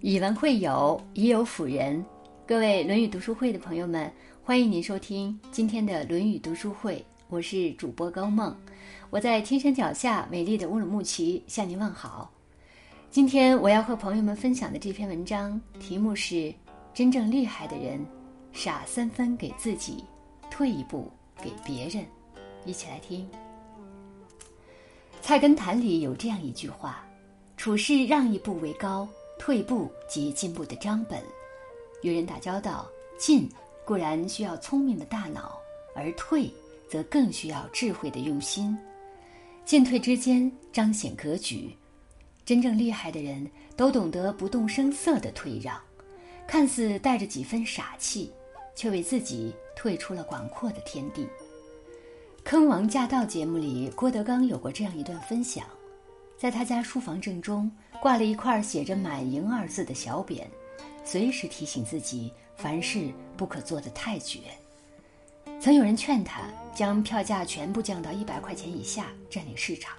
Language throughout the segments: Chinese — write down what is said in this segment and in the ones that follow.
以文会友，以友辅仁。各位《论语》读书会的朋友们，欢迎您收听今天的《论语》读书会。我是主播高梦，我在天山脚下美丽的乌鲁木齐向您问好。今天我要和朋友们分享的这篇文章题目是：真正厉害的人，傻三分给自己，退一步给别人。一起来听。《菜根谭》里有这样一句话：“处事让一步为高。”退步即进步的章本，与人打交道，进固然需要聪明的大脑，而退则更需要智慧的用心。进退之间彰显格局，真正厉害的人都懂得不动声色的退让，看似带着几分傻气，却为自己退出了广阔的天地。《坑王驾到》节目里，郭德纲有过这样一段分享。在他家书房正中挂了一块写着“满盈”二字的小匾，随时提醒自己凡事不可做得太绝。曾有人劝他将票价全部降到一百块钱以下，占领市场，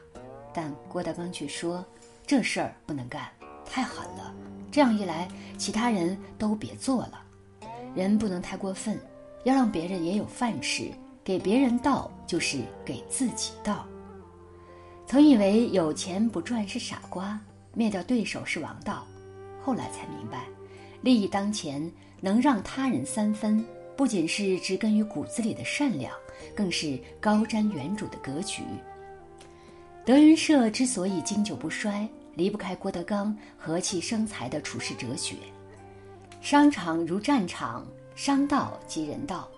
但郭德纲却说：“这事儿不能干，太狠了。这样一来，其他人都别做了。人不能太过分，要让别人也有饭吃。给别人倒，就是给自己倒。”曾以为有钱不赚是傻瓜，灭掉对手是王道，后来才明白，利益当前能让他人三分，不仅是植根于骨子里的善良，更是高瞻远瞩的格局。德云社之所以经久不衰，离不开郭德纲和气生财的处世哲学。商场如战场，商道即人道，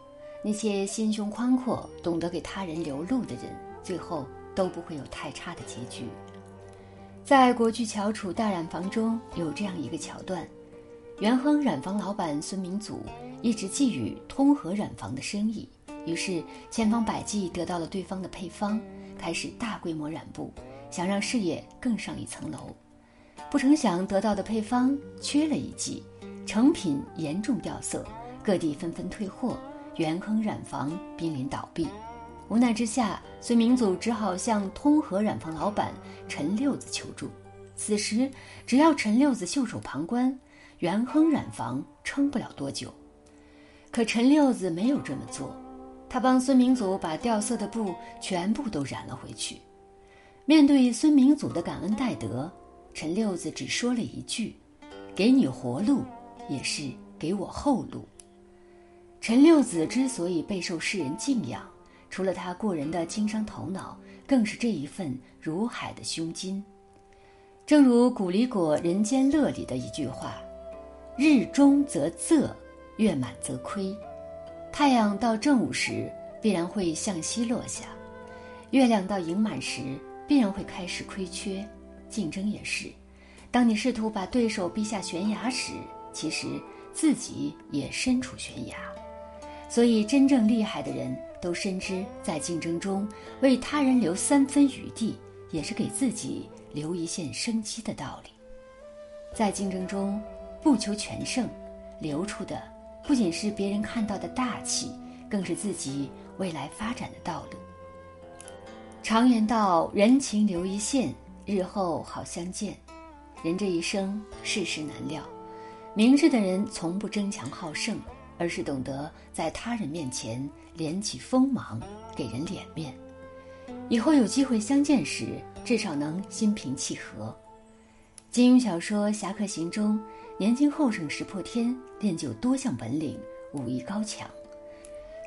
那些心胸宽阔、懂得给他人留路的人，最后。都不会有太差的结局。在国剧翘楚大染坊中有这样一个桥段：元亨染坊老板孙明祖一直觊觎通和染坊的生意，于是千方百计得到了对方的配方，开始大规模染布，想让事业更上一层楼。不成想得到的配方缺了一剂，成品严重掉色，各地纷纷退货，元亨染坊濒临倒闭。无奈之下，孙明祖只好向通和染坊老板陈六子求助。此时，只要陈六子袖手旁观，元亨染坊撑不了多久。可陈六子没有这么做，他帮孙明祖把掉色的布全部都染了回去。面对孙明祖的感恩戴德，陈六子只说了一句：“给你活路，也是给我后路。”陈六子之所以备受世人敬仰。除了他过人的经商头脑，更是这一份如海的胸襟。正如古里果《人间乐》里的一句话：“日中则仄，月满则亏。”太阳到正午时必然会向西落下，月亮到盈满时必然会开始亏缺。竞争也是，当你试图把对手逼下悬崖时，其实自己也身处悬崖。所以，真正厉害的人。都深知，在竞争中为他人留三分余地，也是给自己留一线生机的道理。在竞争中，不求全胜，留出的不仅是别人看到的大气，更是自己未来发展的道路。常言道：“人情留一线，日后好相见。”人这一生，世事难料，明智的人从不争强好胜。而是懂得在他人面前敛起锋芒，给人脸面。以后有机会相见时，至少能心平气和。金庸小说《侠客行》中，年轻后生石破天练就多项本领，武艺高强。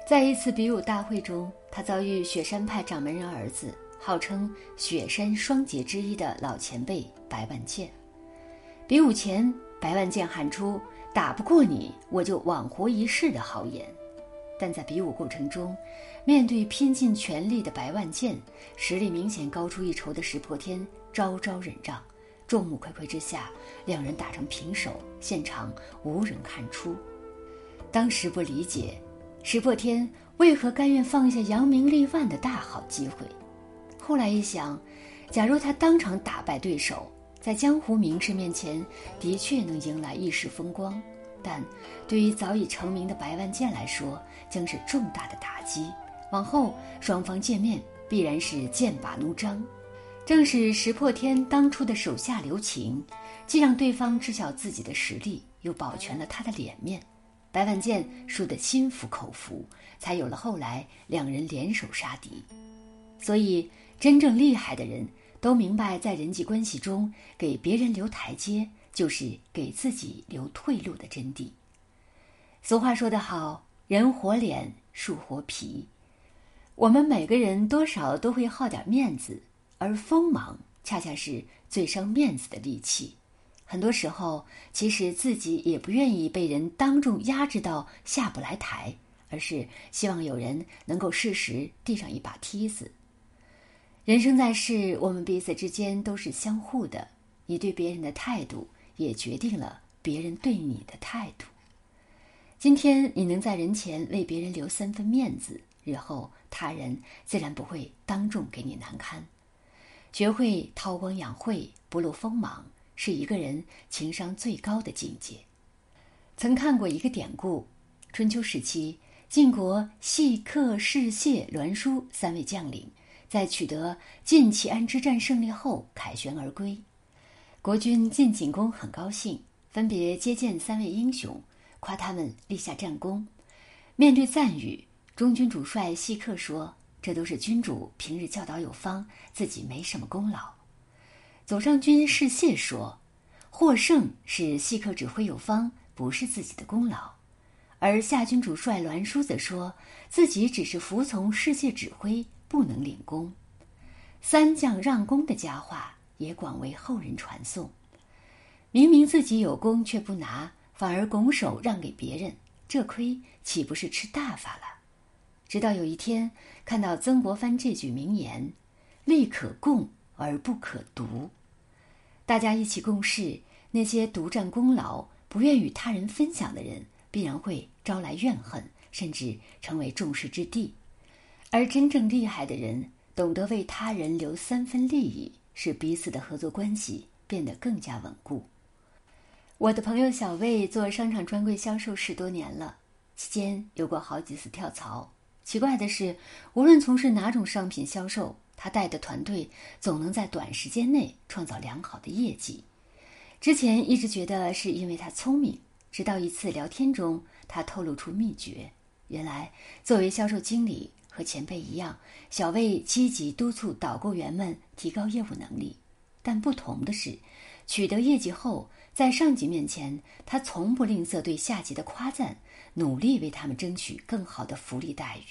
在一次比武大会中，他遭遇雪山派掌门人儿子，号称雪山双杰之一的老前辈白万剑。比武前，白万剑喊出。打不过你，我就枉活一世的豪言。但在比武过程中，面对拼尽全力的白万剑，实力明显高出一筹的石破天招招忍让，众目睽睽之下，两人打成平手，现场无人看出。当时不理解，石破天为何甘愿放下扬名立万的大好机会。后来一想，假如他当场打败对手。在江湖名士面前，的确能迎来一时风光，但对于早已成名的白万剑来说，将是重大的打击。往后双方见面，必然是剑拔弩张。正是石破天当初的手下留情，既让对方知晓自己的实力，又保全了他的脸面。白万剑输得心服口服，才有了后来两人联手杀敌。所以，真正厉害的人都明白，在人际关系中给别人留台阶，就是给自己留退路的真谛。俗话说得好：“人活脸，树活皮。”我们每个人多少都会好点面子。而锋芒恰恰是最伤面子的利器，很多时候其实自己也不愿意被人当众压制到下不来台，而是希望有人能够适时递上一把梯子。人生在世，我们彼此之间都是相互的，你对别人的态度也决定了别人对你的态度。今天你能在人前为别人留三分面子，日后他人自然不会当众给你难堪。学会韬光养晦，不露锋芒，是一个人情商最高的境界。曾看过一个典故：春秋时期，晋国细客、士燮、栾书三位将领，在取得晋齐安之战胜利后凯旋而归。国君晋景公很高兴，分别接见三位英雄，夸他们立下战功。面对赞誉，中军主帅细客说。这都是君主平日教导有方，自己没什么功劳。左上军士燮说：“获胜是细客指挥有方，不是自己的功劳。”而下军主帅栾书则说自己只是服从士燮指挥，不能领功。三将让功的佳话也广为后人传颂。明明自己有功却不拿，反而拱手让给别人，这亏岂不是吃大发了？直到有一天，看到曾国藩这句名言：“利可共而不可独。”大家一起共事，那些独占功劳、不愿与他人分享的人，必然会招来怨恨，甚至成为众矢之的。而真正厉害的人，懂得为他人留三分利益，使彼此的合作关系变得更加稳固。我的朋友小魏做商场专柜销售十多年了，期间有过好几次跳槽。奇怪的是，无论从事哪种商品销售，他带的团队总能在短时间内创造良好的业绩。之前一直觉得是因为他聪明，直到一次聊天中，他透露出秘诀：原来作为销售经理，和前辈一样，小魏积极督促导购员们提高业务能力。但不同的是，取得业绩后，在上级面前，他从不吝啬对下级的夸赞。努力为他们争取更好的福利待遇。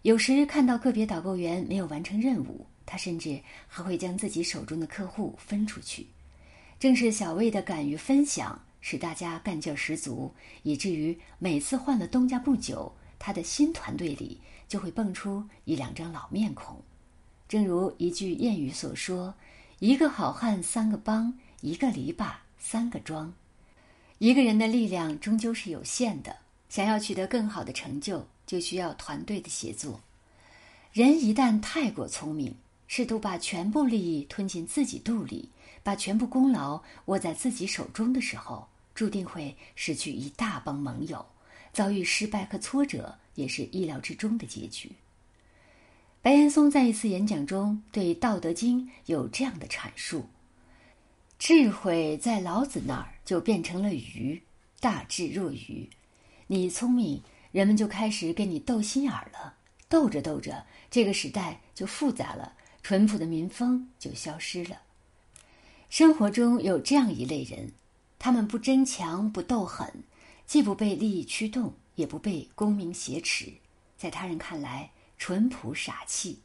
有时看到个别导购员没有完成任务，他甚至还会将自己手中的客户分出去。正是小魏的敢于分享，使大家干劲十足，以至于每次换了东家不久，他的新团队里就会蹦出一两张老面孔。正如一句谚语所说：“一个好汉三个帮，一个篱笆三个桩。”一个人的力量终究是有限的，想要取得更好的成就，就需要团队的协作。人一旦太过聪明，试图把全部利益吞进自己肚里，把全部功劳握在自己手中的时候，注定会失去一大帮盟友，遭遇失败和挫折，也是意料之中的结局。白岩松在一次演讲中对《道德经》有这样的阐述。智慧在老子那儿就变成了愚，大智若愚。你聪明，人们就开始跟你斗心眼儿了。斗着斗着，这个时代就复杂了，淳朴的民风就消失了。生活中有这样一类人，他们不争强，不斗狠，既不被利益驱动，也不被功名挟持，在他人看来淳朴傻气。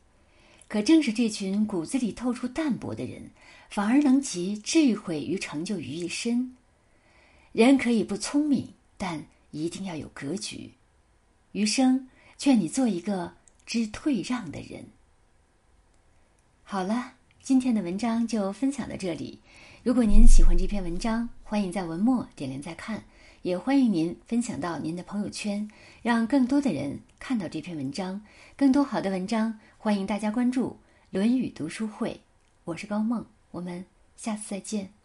可正是这群骨子里透出淡泊的人。反而能集智慧与成就于一身。人可以不聪明，但一定要有格局。余生，劝你做一个知退让的人。好了，今天的文章就分享到这里。如果您喜欢这篇文章，欢迎在文末点连再看，也欢迎您分享到您的朋友圈，让更多的人看到这篇文章。更多好的文章，欢迎大家关注《论语读书会》。我是高梦。我们下次再见。